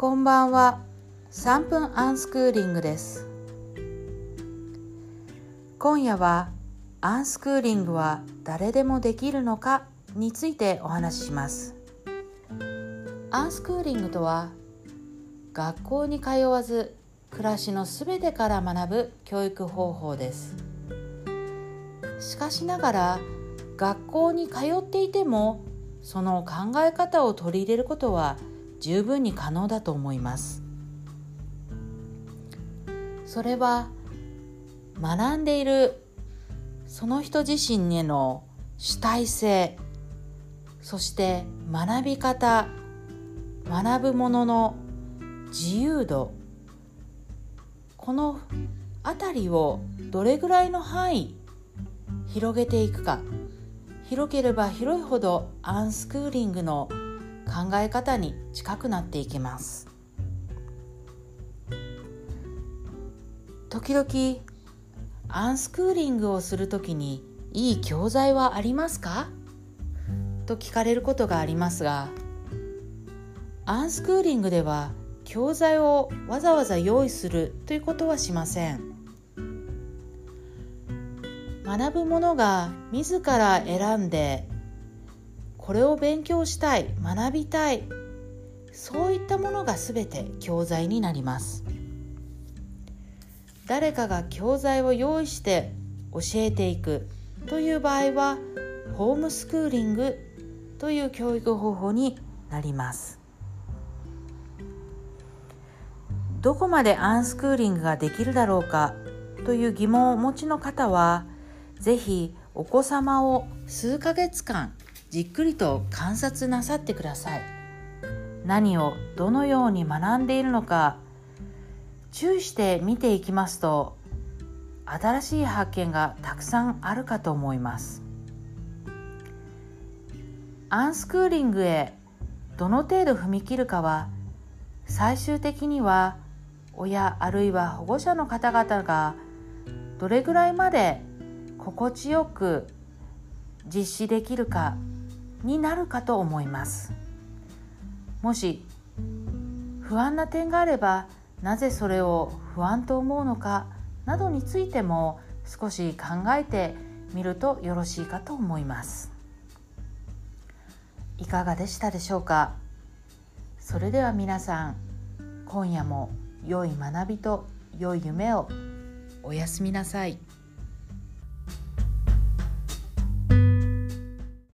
こんばんは。3分アンスクーリングです。今夜はアンスクーリングは誰でもできるのかについてお話しします。アンスクーリングとは学校に通わず暮らしのすべてから学ぶ教育方法です。しかしながら学校に通っていてもその考え方を取り入れることは十分に可能だと思います。それは学んでいるその人自身への主体性そして学び方学ぶものの自由度この辺りをどれぐらいの範囲広げていくか広ければ広いほどアンスクーリングの考え方に近くなっていきます。時々アンスクーリングをするときにいい教材はありますか？と聞かれることがありますがアンスクーリングでは教材をわざわざ用意するということはしません。学ぶものが自ら選んでこれを勉強したい学びたいそういったものが全て教材になります。誰かが教材を用意して教えていくという場合はホームスクーリングという教育方法になります。どこまでアンスクーリングができるだろうかという疑問をお持ちの方は是非お子様を数ヶ月間じっくりと観察なさってください。何をどのように学んでいるのか注意して見ていきますと新しい発見がたくさんあるかと思います。アンスクーリングへどの程度踏み切るかは最終的には親あるいは保護者の方々がどれぐらいまで心地よく実施できるかになるかと思います。もし不安な点があればなぜそれを不安と思うのかなどについても少し考えてみるとよろしいかと思います。いかがでしたでしょうか？それでは皆さん今夜も良い学びと良い夢をおやすみなさい。